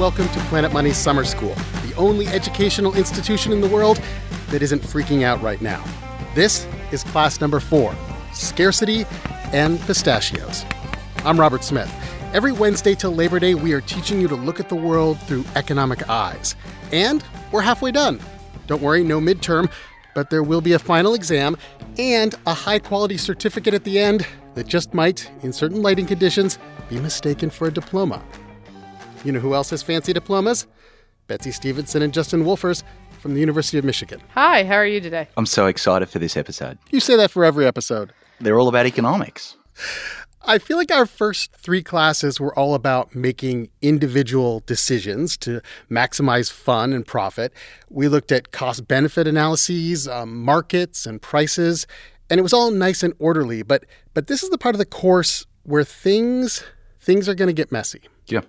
welcome to Planet Money's Summer School, the only educational institution in the world that isn't freaking out right now. This is class number four Scarcity and Pistachios. I'm Robert Smith. Every Wednesday till Labor Day, we are teaching you to look at the world through economic eyes. And we're halfway done. Don't worry, no midterm, but there will be a final exam and a high quality certificate at the end that just might, in certain lighting conditions, be mistaken for a diploma. You know who else has fancy diplomas? Betsy Stevenson and Justin Wolfers from the University of Michigan. Hi, how are you today? I'm so excited for this episode. You say that for every episode. They're all about economics. I feel like our first three classes were all about making individual decisions to maximize fun and profit. We looked at cost benefit analyses, um, markets, and prices, and it was all nice and orderly. But but this is the part of the course where things things are going to get messy. Yeah,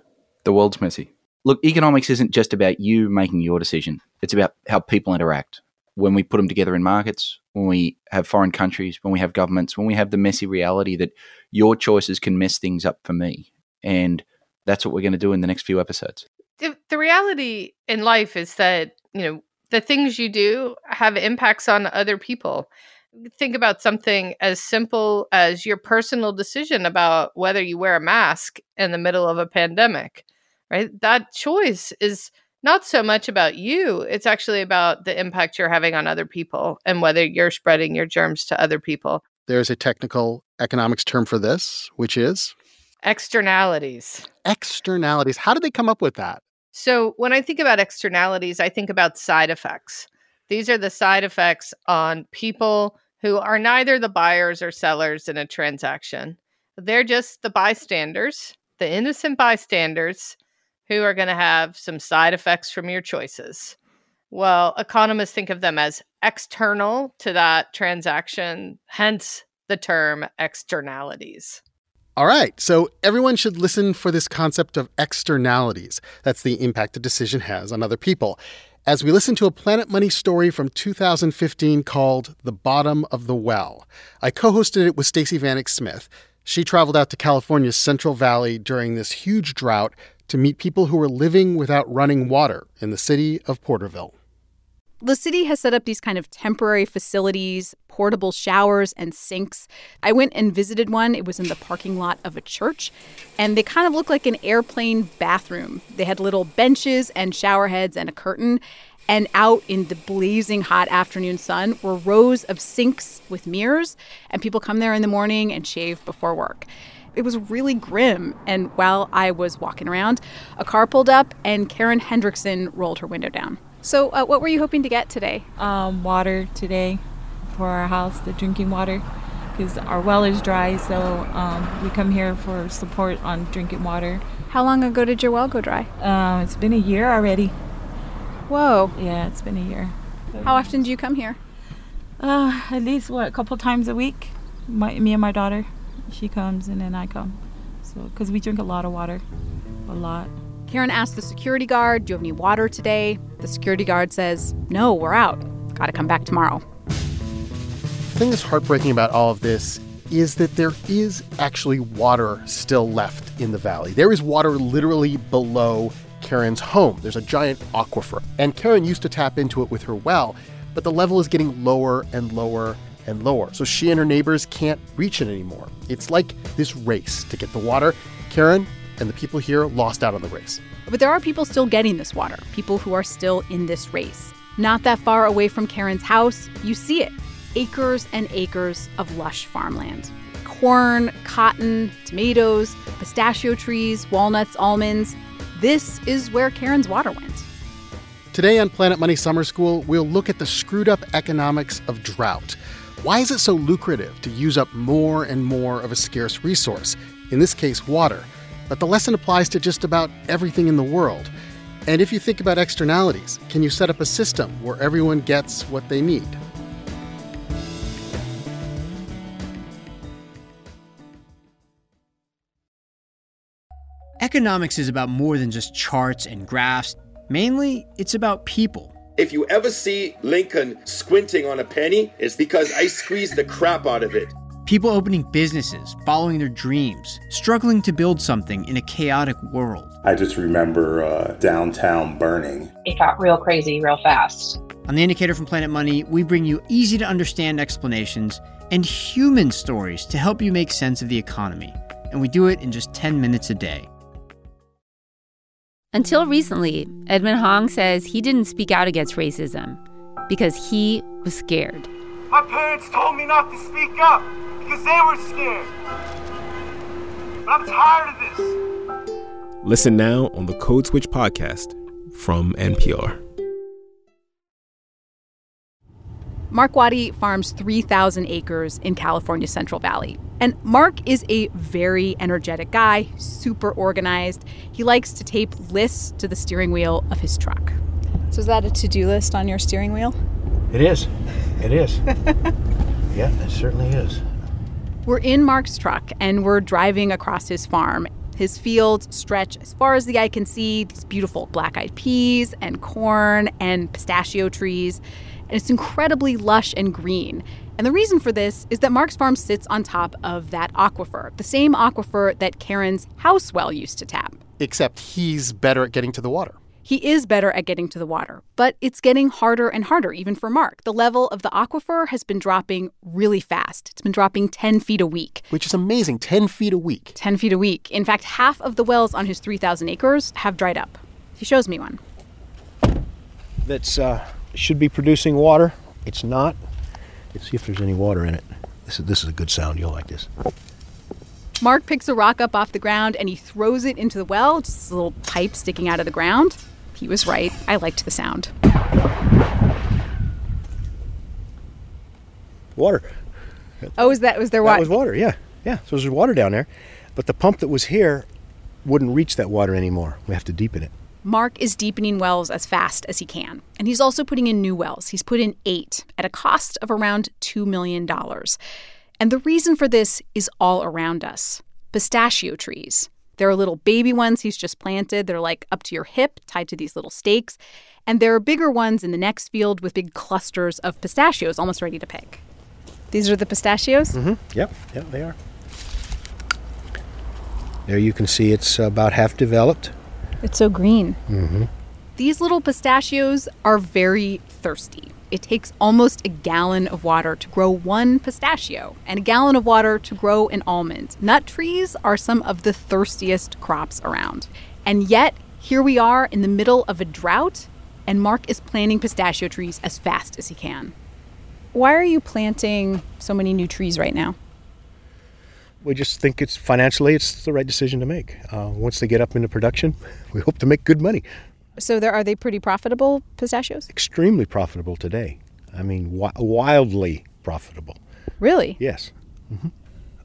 the world's messy. Look, economics isn't just about you making your decision. It's about how people interact when we put them together in markets, when we have foreign countries, when we have governments, when we have the messy reality that your choices can mess things up for me. And that's what we're going to do in the next few episodes. The, the reality in life is that, you know, the things you do have impacts on other people. Think about something as simple as your personal decision about whether you wear a mask in the middle of a pandemic, right? That choice is not so much about you, it's actually about the impact you're having on other people and whether you're spreading your germs to other people. There's a technical economics term for this, which is externalities. Externalities. How did they come up with that? So, when I think about externalities, I think about side effects. These are the side effects on people who are neither the buyers or sellers in a transaction. They're just the bystanders, the innocent bystanders who are going to have some side effects from your choices. Well, economists think of them as external to that transaction, hence the term externalities. All right, so everyone should listen for this concept of externalities. That's the impact a decision has on other people. As we listen to a Planet Money story from 2015 called The Bottom of the Well. I co hosted it with Stacey Vanek Smith. She traveled out to California's Central Valley during this huge drought to meet people who were living without running water in the city of Porterville. The city has set up these kind of temporary facilities, portable showers and sinks. I went and visited one. It was in the parking lot of a church, and they kind of look like an airplane bathroom. They had little benches and shower heads and a curtain. And out in the blazing hot afternoon sun were rows of sinks with mirrors, and people come there in the morning and shave before work. It was really grim. And while I was walking around, a car pulled up and Karen Hendrickson rolled her window down. So, uh, what were you hoping to get today? Um, water today for our house, the drinking water, because our well is dry. So, um, we come here for support on drinking water. How long ago did your well go dry? Uh, it's been a year already. Whoa. Yeah, it's been a year. How often do you come here? Uh, at least, what, a couple times a week? My, me and my daughter she comes and then I come. So, because we drink a lot of water, a lot. Karen asks the security guard, Do you have any water today? The security guard says, No, we're out. Got to come back tomorrow. The thing that's heartbreaking about all of this is that there is actually water still left in the valley. There is water literally below Karen's home. There's a giant aquifer. And Karen used to tap into it with her well, but the level is getting lower and lower and lower. So she and her neighbors can't reach it anymore. It's like this race to get the water. Karen and the people here lost out on the race. But there are people still getting this water, people who are still in this race. Not that far away from Karen's house, you see it acres and acres of lush farmland. Corn, cotton, tomatoes, pistachio trees, walnuts, almonds. This is where Karen's water went. Today on Planet Money Summer School, we'll look at the screwed up economics of drought. Why is it so lucrative to use up more and more of a scarce resource, in this case, water? But the lesson applies to just about everything in the world. And if you think about externalities, can you set up a system where everyone gets what they need? Economics is about more than just charts and graphs. Mainly, it's about people. If you ever see Lincoln squinting on a penny, it's because I squeezed the crap out of it. People opening businesses, following their dreams, struggling to build something in a chaotic world. I just remember uh, downtown burning. It got real crazy real fast. On the Indicator from Planet Money, we bring you easy to understand explanations and human stories to help you make sense of the economy. And we do it in just 10 minutes a day. Until recently, Edmund Hong says he didn't speak out against racism because he was scared. My parents told me not to speak up because they were scared. But I'm tired of this. Listen now on the Code Switch podcast from NPR. Mark Watte farms 3,000 acres in California's Central Valley. And Mark is a very energetic guy, super organized. He likes to tape lists to the steering wheel of his truck. So, is that a to do list on your steering wheel? It is. It is. yeah, it certainly is. We're in Mark's truck and we're driving across his farm. His fields stretch as far as the eye can see, these beautiful black eyed peas and corn and pistachio trees and it's incredibly lush and green. And the reason for this is that Mark's farm sits on top of that aquifer, the same aquifer that Karen's house well used to tap. Except he's better at getting to the water. He is better at getting to the water, but it's getting harder and harder, even for Mark. The level of the aquifer has been dropping really fast. It's been dropping 10 feet a week. Which is amazing 10 feet a week. 10 feet a week. In fact, half of the wells on his 3,000 acres have dried up. He shows me one. That's uh, should be producing water. It's not. Let's see if there's any water in it. This is, this is a good sound. You'll like this. Mark picks a rock up off the ground and he throws it into the well, just a little pipe sticking out of the ground. He was right. I liked the sound. Water. Oh, is that was there water? That was water. Yeah, yeah. So there's water down there, but the pump that was here wouldn't reach that water anymore. We have to deepen it. Mark is deepening wells as fast as he can. And he's also putting in new wells. He's put in eight at a cost of around $2 million. And the reason for this is all around us pistachio trees. There are little baby ones he's just planted. They're like up to your hip, tied to these little stakes. And there are bigger ones in the next field with big clusters of pistachios almost ready to pick. These are the pistachios? Mm-hmm. Yep, yep, they are. There you can see it's about half developed. It's so green. Mm-hmm. These little pistachios are very thirsty. It takes almost a gallon of water to grow one pistachio and a gallon of water to grow an almond. Nut trees are some of the thirstiest crops around. And yet, here we are in the middle of a drought, and Mark is planting pistachio trees as fast as he can. Why are you planting so many new trees right now? we just think it's financially it's the right decision to make. Uh, once they get up into production, we hope to make good money. So there are they pretty profitable pistachios? Extremely profitable today. I mean, wi- wildly profitable. Really? Yes. Mm-hmm.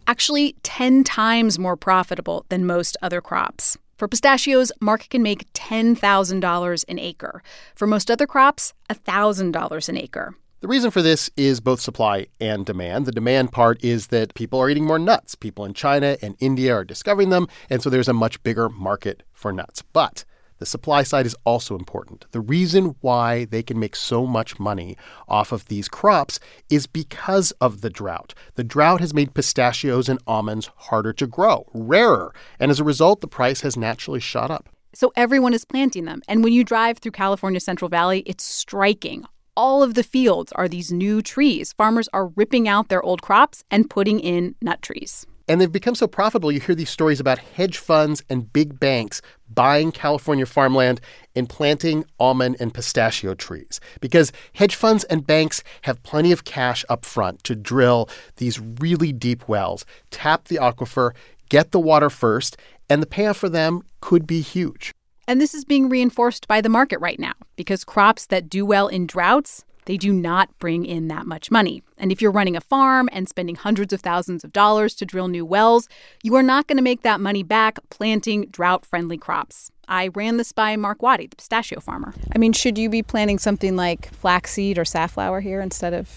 Actually, 10 times more profitable than most other crops. For pistachios, Mark can make $10,000 an acre. For most other crops, $1,000 an acre. The reason for this is both supply and demand. The demand part is that people are eating more nuts. People in China and India are discovering them, and so there's a much bigger market for nuts. But the supply side is also important. The reason why they can make so much money off of these crops is because of the drought. The drought has made pistachios and almonds harder to grow, rarer, and as a result, the price has naturally shot up. So everyone is planting them. And when you drive through California's Central Valley, it's striking all of the fields are these new trees. Farmers are ripping out their old crops and putting in nut trees. And they've become so profitable. You hear these stories about hedge funds and big banks buying California farmland and planting almond and pistachio trees because hedge funds and banks have plenty of cash up front to drill these really deep wells, tap the aquifer, get the water first, and the payoff for them could be huge. And this is being reinforced by the market right now because crops that do well in droughts, they do not bring in that much money. And if you're running a farm and spending hundreds of thousands of dollars to drill new wells, you are not going to make that money back planting drought friendly crops. I ran this by Mark Watte, the pistachio farmer. I mean, should you be planting something like flaxseed or safflower here instead of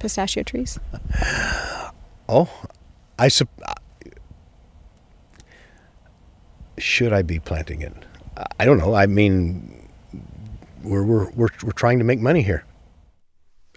pistachio trees? oh, I sup- uh, should I be planting it? I don't know. I mean, we're, we're, we're, we're trying to make money here.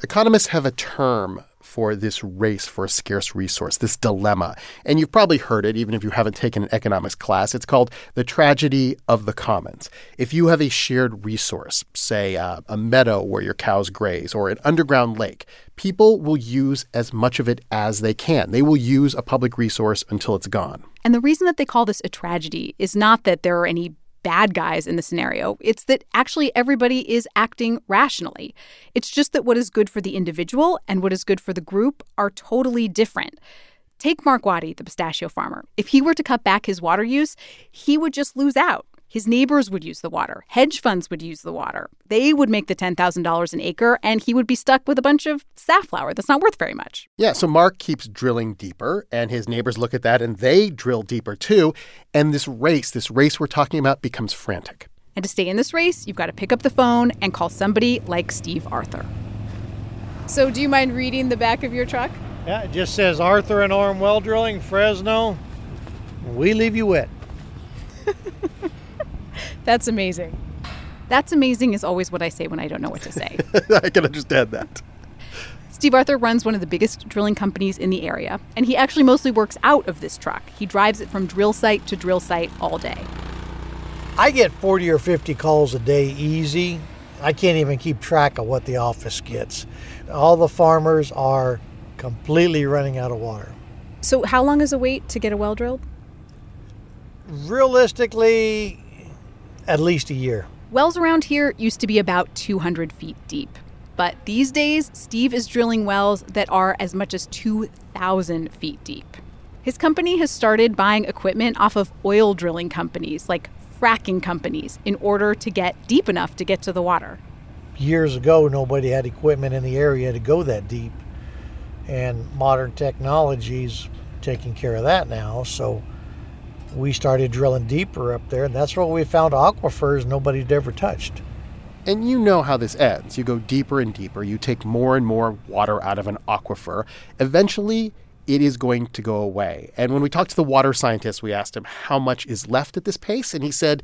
Economists have a term for this race for a scarce resource, this dilemma. And you've probably heard it, even if you haven't taken an economics class. It's called the tragedy of the commons. If you have a shared resource, say uh, a meadow where your cows graze or an underground lake, people will use as much of it as they can. They will use a public resource until it's gone. And the reason that they call this a tragedy is not that there are any bad guys in the scenario. It's that actually everybody is acting rationally. It's just that what is good for the individual and what is good for the group are totally different. Take Mark Watte, the pistachio farmer. If he were to cut back his water use, he would just lose out. His neighbors would use the water. Hedge funds would use the water. They would make the $10,000 an acre, and he would be stuck with a bunch of safflower that's not worth very much. Yeah, so Mark keeps drilling deeper, and his neighbors look at that and they drill deeper too. And this race, this race we're talking about, becomes frantic. And to stay in this race, you've got to pick up the phone and call somebody like Steve Arthur. So, do you mind reading the back of your truck? Yeah, it just says Arthur and Orum Well Drilling, Fresno. We leave you wet. That's amazing. That's amazing is always what I say when I don't know what to say. I can understand that. Steve Arthur runs one of the biggest drilling companies in the area, and he actually mostly works out of this truck. He drives it from drill site to drill site all day. I get 40 or 50 calls a day easy. I can't even keep track of what the office gets. All the farmers are completely running out of water. So, how long is a wait to get a well drilled? Realistically, at least a year. Wells around here used to be about 200 feet deep. But these days, Steve is drilling wells that are as much as 2,000 feet deep. His company has started buying equipment off of oil drilling companies like fracking companies in order to get deep enough to get to the water. Years ago, nobody had equipment in the area to go that deep. And modern technology's taking care of that now. So we started drilling deeper up there, and that's where we found aquifers nobody'd ever touched. And you know how this ends. You go deeper and deeper, you take more and more water out of an aquifer. Eventually, it is going to go away. And when we talked to the water scientist, we asked him how much is left at this pace, and he said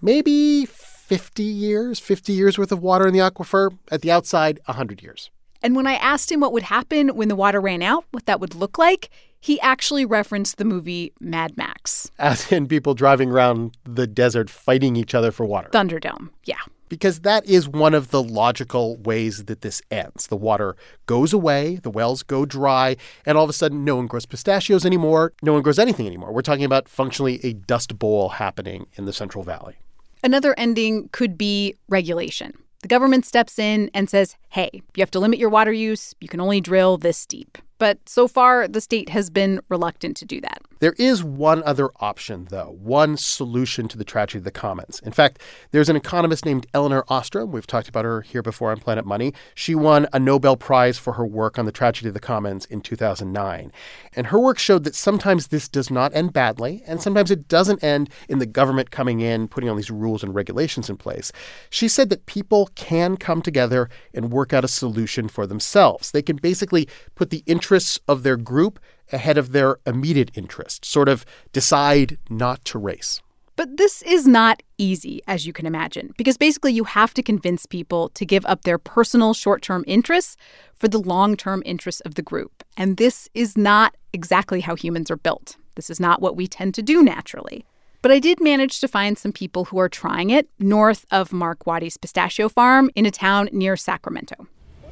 maybe 50 years, 50 years worth of water in the aquifer. At the outside, 100 years. And when I asked him what would happen when the water ran out, what that would look like, he actually referenced the movie Mad Max. As in people driving around the desert fighting each other for water. Thunderdome, yeah. Because that is one of the logical ways that this ends. The water goes away, the wells go dry, and all of a sudden, no one grows pistachios anymore. No one grows anything anymore. We're talking about functionally a dust bowl happening in the Central Valley. Another ending could be regulation. The government steps in and says, hey, you have to limit your water use. You can only drill this deep. But so far, the state has been reluctant to do that. There is one other option, though, one solution to the tragedy of the commons. In fact, there's an economist named Elinor Ostrom. We've talked about her here before on Planet Money. She won a Nobel Prize for her work on the tragedy of the commons in 2009. And her work showed that sometimes this does not end badly, and sometimes it doesn't end in the government coming in, putting all these rules and regulations in place. She said that people can come together and work out a solution for themselves. They can basically put the interests of their group ahead of their immediate interests, sort of decide not to race. But this is not easy, as you can imagine, because basically you have to convince people to give up their personal short term interests for the long term interests of the group. And this is not exactly how humans are built. This is not what we tend to do naturally. But I did manage to find some people who are trying it north of Mark Watte's pistachio farm in a town near Sacramento.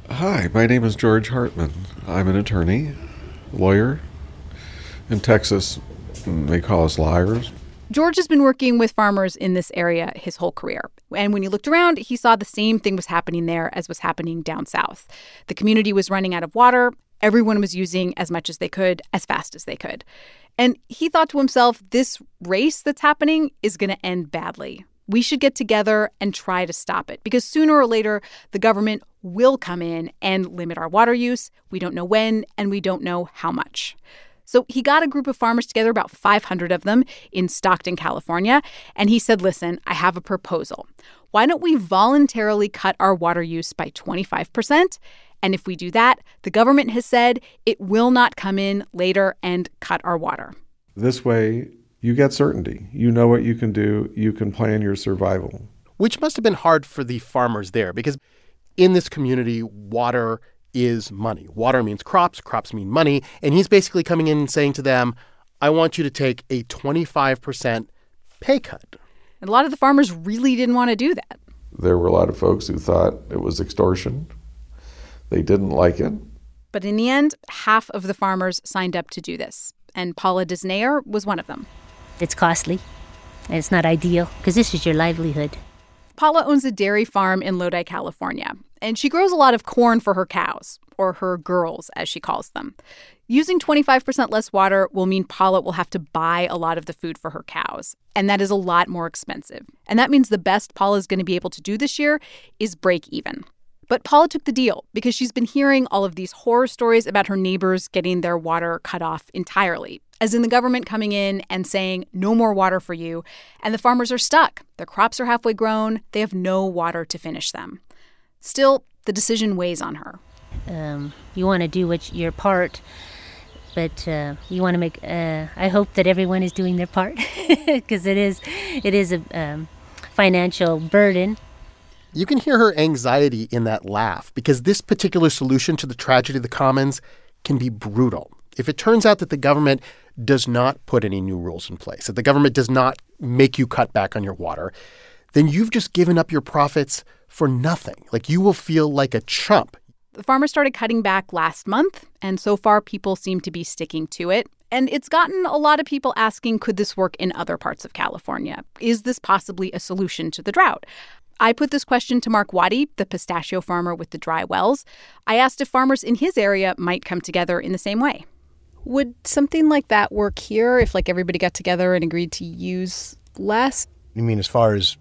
Hi, my name is George Hartman. I'm an attorney, lawyer. In Texas, they call us liars. George has been working with farmers in this area his whole career. And when he looked around, he saw the same thing was happening there as was happening down south. The community was running out of water. Everyone was using as much as they could, as fast as they could. And he thought to himself, this race that's happening is going to end badly. We should get together and try to stop it because sooner or later, the government will come in and limit our water use. We don't know when, and we don't know how much. So he got a group of farmers together, about 500 of them in Stockton, California, and he said, Listen, I have a proposal. Why don't we voluntarily cut our water use by 25%? And if we do that, the government has said it will not come in later and cut our water. This way, you get certainty. You know what you can do, you can plan your survival. Which must have been hard for the farmers there because in this community, water is money. Water means crops, crops mean money. And he's basically coming in and saying to them, I want you to take a 25% pay cut. And a lot of the farmers really didn't want to do that. There were a lot of folks who thought it was extortion. They didn't like it. But in the end, half of the farmers signed up to do this. And Paula Disneyer was one of them. It's costly and it's not ideal because this is your livelihood. Paula owns a dairy farm in Lodi, California, and she grows a lot of corn for her cows, or her girls, as she calls them. Using 25% less water will mean Paula will have to buy a lot of the food for her cows, and that is a lot more expensive. And that means the best Paula is going to be able to do this year is break even. But Paula took the deal because she's been hearing all of these horror stories about her neighbors getting their water cut off entirely, as in the government coming in and saying, no more water for you. And the farmers are stuck. Their crops are halfway grown, they have no water to finish them. Still, the decision weighs on her. Um, you want to do what your part, but uh, you want to make. Uh, I hope that everyone is doing their part because it is, it is a um, financial burden you can hear her anxiety in that laugh because this particular solution to the tragedy of the commons can be brutal. If it turns out that the government does not put any new rules in place, that the government does not make you cut back on your water, then you've just given up your profits for nothing. Like you will feel like a chump. The farmers started cutting back last month, and so far people seem to be sticking to it. And it's gotten a lot of people asking could this work in other parts of California? Is this possibly a solution to the drought? I put this question to Mark Watte, the pistachio farmer with the dry wells. I asked if farmers in his area might come together in the same way. Would something like that work here if like everybody got together and agreed to use less? You mean as far as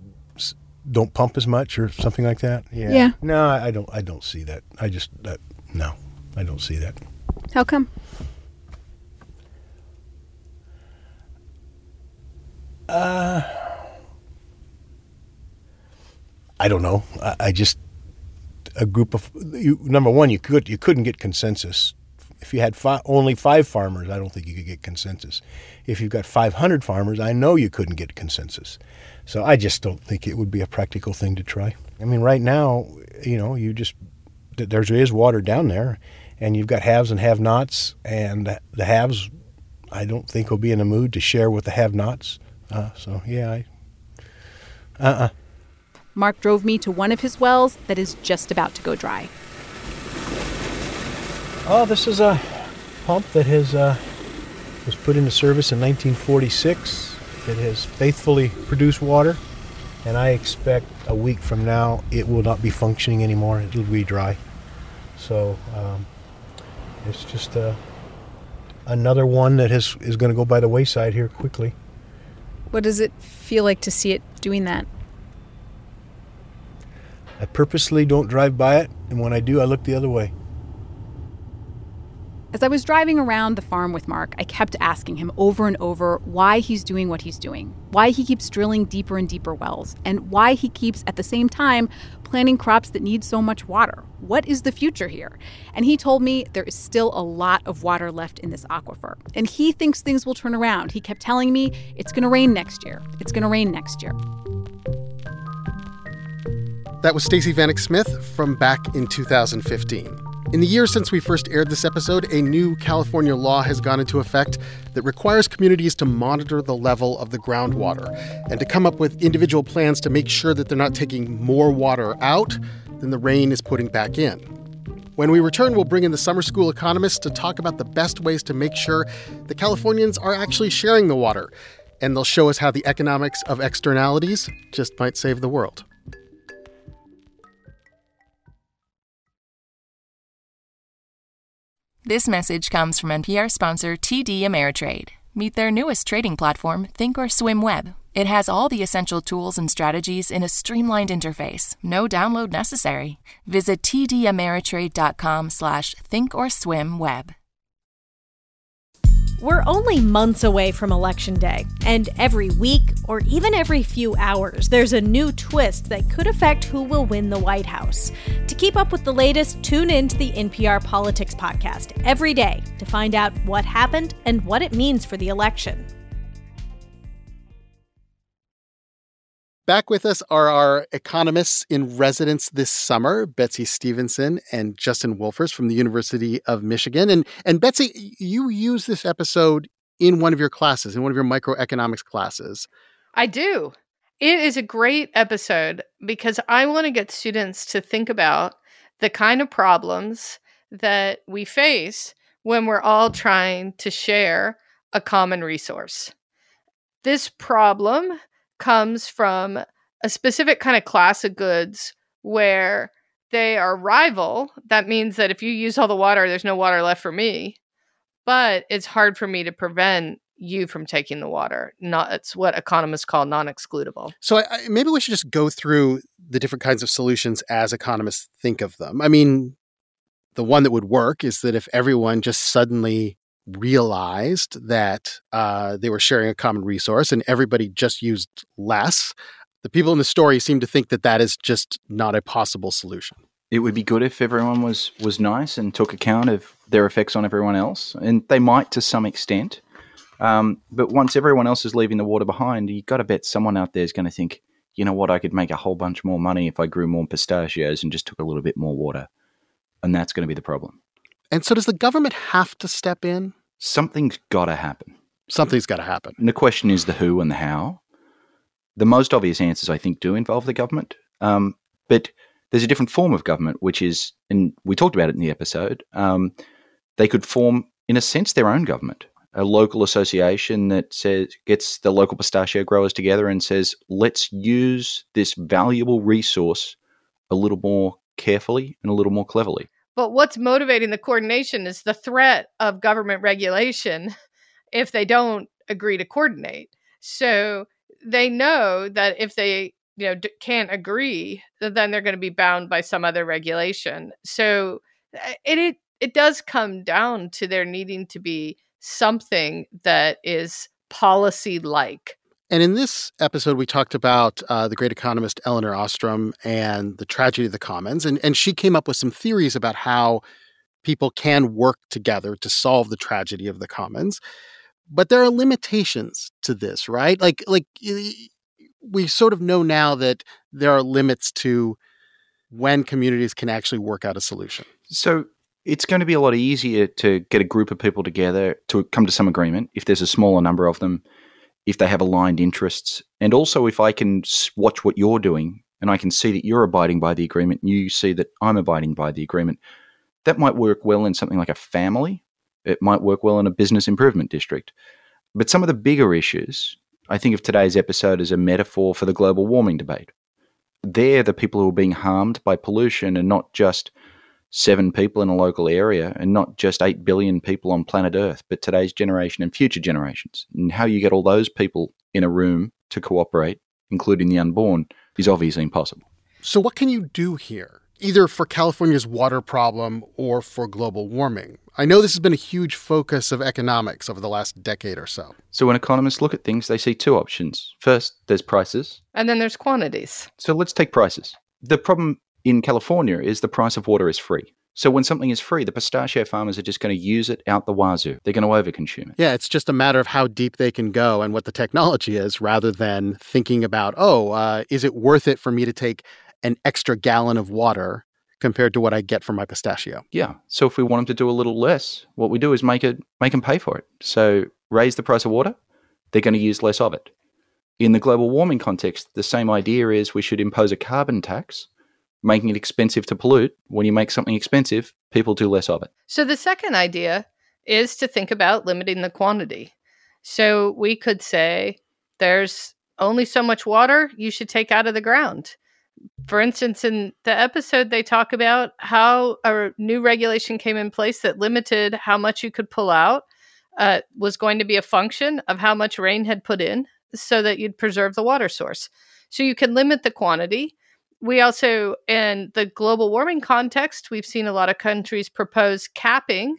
don't pump as much or something like that? Yeah. yeah. No, I don't I don't see that. I just that no. I don't see that. How come? Uh I don't know. I, I just a group of you, number one, you could you couldn't get consensus if you had fi- only five farmers. I don't think you could get consensus. If you've got 500 farmers, I know you couldn't get consensus. So I just don't think it would be a practical thing to try. I mean, right now, you know, you just there is water down there, and you've got haves and have-nots, and the haves, I don't think will be in a mood to share with the have-nots. Uh, so yeah, I, uh-uh. Mark drove me to one of his wells that is just about to go dry. Oh, this is a pump that has uh, was put into service in 1946. It has faithfully produced water, and I expect a week from now it will not be functioning anymore. It'll be dry. So um, it's just uh, another one that has, is going to go by the wayside here quickly. What does it feel like to see it doing that? I purposely don't drive by it, and when I do, I look the other way. As I was driving around the farm with Mark, I kept asking him over and over why he's doing what he's doing, why he keeps drilling deeper and deeper wells, and why he keeps, at the same time, planting crops that need so much water. What is the future here? And he told me there is still a lot of water left in this aquifer. And he thinks things will turn around. He kept telling me it's going to rain next year. It's going to rain next year. That was Stacey Vanek Smith from back in 2015. In the years since we first aired this episode, a new California law has gone into effect that requires communities to monitor the level of the groundwater and to come up with individual plans to make sure that they're not taking more water out than the rain is putting back in. When we return, we'll bring in the summer school economists to talk about the best ways to make sure the Californians are actually sharing the water. And they'll show us how the economics of externalities just might save the world. This message comes from NPR sponsor TD Ameritrade. Meet their newest trading platform, Thinkorswim Web. It has all the essential tools and strategies in a streamlined interface. No download necessary. Visit tdameritrade.com slash thinkorswimweb. We're only months away from Election Day, and every week, or even every few hours, there's a new twist that could affect who will win the White House. To keep up with the latest, tune in to the NPR Politics Podcast every day to find out what happened and what it means for the election. Back with us are our economists in residence this summer, Betsy Stevenson and Justin Wolfers from the University of Michigan. And, and Betsy, you use this episode in one of your classes, in one of your microeconomics classes. I do. It is a great episode because I want to get students to think about the kind of problems that we face when we're all trying to share a common resource. This problem comes from a specific kind of class of goods where they are rival. That means that if you use all the water, there's no water left for me. But it's hard for me to prevent you from taking the water. Not it's what economists call non-excludable. So I, I, maybe we should just go through the different kinds of solutions as economists think of them. I mean, the one that would work is that if everyone just suddenly realized that uh, they were sharing a common resource and everybody just used less. The people in the story seem to think that that is just not a possible solution. It would be good if everyone was was nice and took account of their effects on everyone else, and they might to some extent. Um, but once everyone else is leaving the water behind, you've got to bet someone out there is going to think, you know what, I could make a whole bunch more money if I grew more pistachios and just took a little bit more water, and that's going to be the problem. And so, does the government have to step in? Something's got to happen. Something's got to happen. And the question is the who and the how. The most obvious answers, I think, do involve the government. Um, but there's a different form of government, which is, and we talked about it in the episode, um, they could form, in a sense, their own government. A local association that says gets the local pistachio growers together and says, let's use this valuable resource a little more carefully and a little more cleverly. But what's motivating the coordination is the threat of government regulation if they don't agree to coordinate. So they know that if they you know d- can't agree, then they're going to be bound by some other regulation. So it, it it does come down to there needing to be something that is policy like and in this episode, we talked about uh, the great economist Elinor Ostrom and the tragedy of the commons. And, and she came up with some theories about how people can work together to solve the tragedy of the commons. But there are limitations to this, right? Like, like we sort of know now that there are limits to when communities can actually work out a solution. So it's going to be a lot easier to get a group of people together to come to some agreement if there's a smaller number of them if they have aligned interests, and also if I can watch what you're doing and I can see that you're abiding by the agreement, and you see that I'm abiding by the agreement, that might work well in something like a family. It might work well in a business improvement district. But some of the bigger issues, I think of today's episode as a metaphor for the global warming debate. They're the people who are being harmed by pollution and not just seven people in a local area and not just 8 billion people on planet Earth, but today's generation and future generations. And how you get all those people in a room to cooperate, including the unborn, is obviously impossible. So, what can you do here, either for California's water problem or for global warming? I know this has been a huge focus of economics over the last decade or so. So, when economists look at things, they see two options. First, there's prices, and then there's quantities. So, let's take prices. The problem in California is the price of water is free. So when something is free, the pistachio farmers are just going to use it out the wazoo. They're going to overconsume it. Yeah, it's just a matter of how deep they can go and what the technology is rather than thinking about, oh, uh, is it worth it for me to take an extra gallon of water compared to what I get from my pistachio? Yeah. So if we want them to do a little less, what we do is make it make them pay for it. So raise the price of water, they're going to use less of it. In the global warming context, the same idea is we should impose a carbon tax making it expensive to pollute. When you make something expensive, people do less of it. So the second idea is to think about limiting the quantity. So we could say there's only so much water you should take out of the ground. For instance, in the episode, they talk about how a new regulation came in place that limited how much you could pull out, uh, was going to be a function of how much rain had put in so that you'd preserve the water source. So you can limit the quantity we also, in the global warming context, we've seen a lot of countries propose capping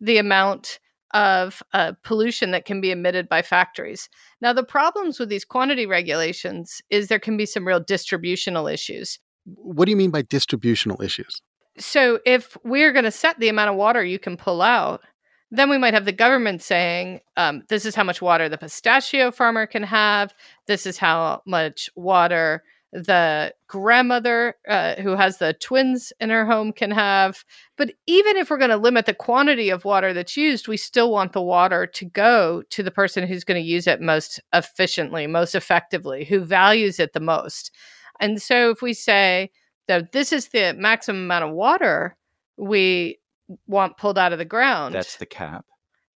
the amount of uh, pollution that can be emitted by factories. Now, the problems with these quantity regulations is there can be some real distributional issues. What do you mean by distributional issues? So, if we're going to set the amount of water you can pull out, Then we might have the government saying, um, this is how much water the pistachio farmer can have. This is how much water the grandmother uh, who has the twins in her home can have. But even if we're going to limit the quantity of water that's used, we still want the water to go to the person who's going to use it most efficiently, most effectively, who values it the most. And so if we say that this is the maximum amount of water we want pulled out of the ground, That's the cap.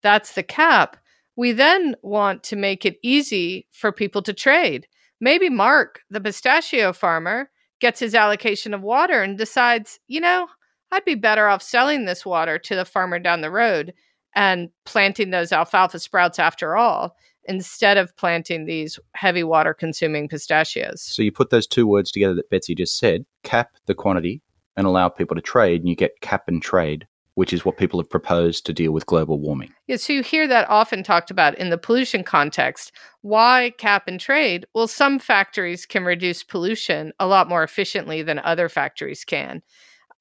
that's the cap. We then want to make it easy for people to trade. Maybe Mark, the pistachio farmer, gets his allocation of water and decides, you know, I'd be better off selling this water to the farmer down the road and planting those alfalfa sprouts after all, instead of planting these heavy water consuming pistachios. So you put those two words together that Betsy just said cap the quantity and allow people to trade, and you get cap and trade, which is what people have proposed to deal with global warming. Yeah, so you hear that often talked about in the pollution context. Why cap and trade? Well, some factories can reduce pollution a lot more efficiently than other factories can.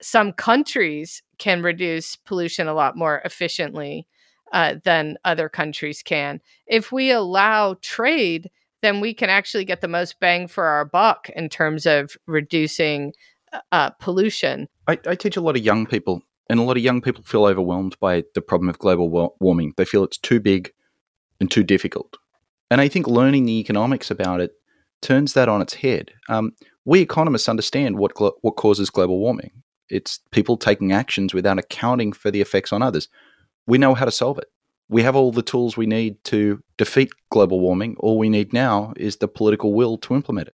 Some countries can reduce pollution a lot more efficiently uh, than other countries can. If we allow trade, then we can actually get the most bang for our buck in terms of reducing uh, pollution. I, I teach a lot of young people, and a lot of young people feel overwhelmed by the problem of global warming. They feel it's too big and too difficult. And I think learning the economics about it turns that on its head. Um, we economists understand what glo- what causes global warming. It's people taking actions without accounting for the effects on others. We know how to solve it. We have all the tools we need to defeat global warming. All we need now is the political will to implement it.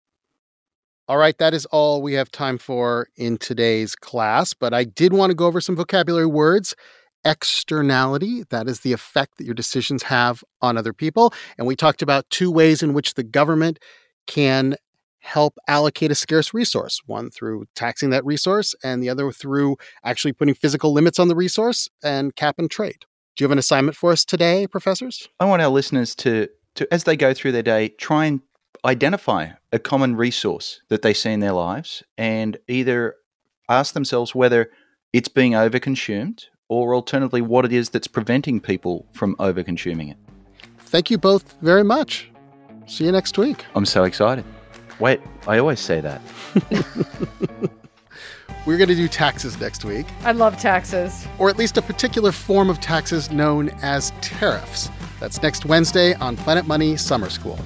All right, that is all we have time for in today's class, but I did want to go over some vocabulary words. Externality, that is the effect that your decisions have on other people. And we talked about two ways in which the government can help allocate a scarce resource one through taxing that resource, and the other through actually putting physical limits on the resource and cap and trade. Do you have an assignment for us today, professors? I want our listeners to, to as they go through their day, try and identify a common resource that they see in their lives and either ask themselves whether it's being overconsumed or alternatively what it is that's preventing people from overconsuming it. Thank you both very much. See you next week. I'm so excited. Wait, I always say that. We're going to do taxes next week, I love taxes. or at least a particular form of taxes known as tariffs. That's next Wednesday on Planet Money Summer School.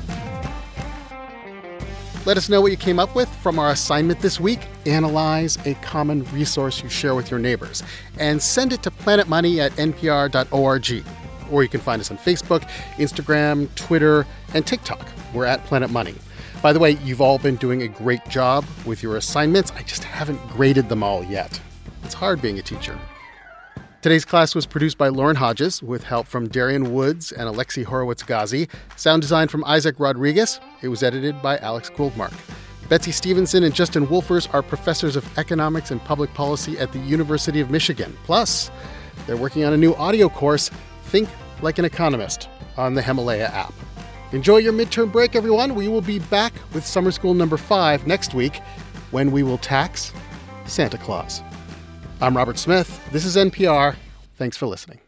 Let us know what you came up with from our assignment this week. Analyze a common resource you share with your neighbors and send it to planetmoney at npr.org. Or you can find us on Facebook, Instagram, Twitter, and TikTok. We're at Planet Money. By the way, you've all been doing a great job with your assignments. I just haven't graded them all yet. It's hard being a teacher. Today's class was produced by Lauren Hodges with help from Darian Woods and Alexi Horowitz Ghazi. Sound design from Isaac Rodriguez. It was edited by Alex Goldmark. Betsy Stevenson and Justin Wolfers are professors of economics and public policy at the University of Michigan. Plus, they're working on a new audio course, Think Like an Economist, on the Himalaya app. Enjoy your midterm break, everyone. We will be back with summer school number five next week when we will tax Santa Claus. I'm Robert Smith. This is NPR. Thanks for listening.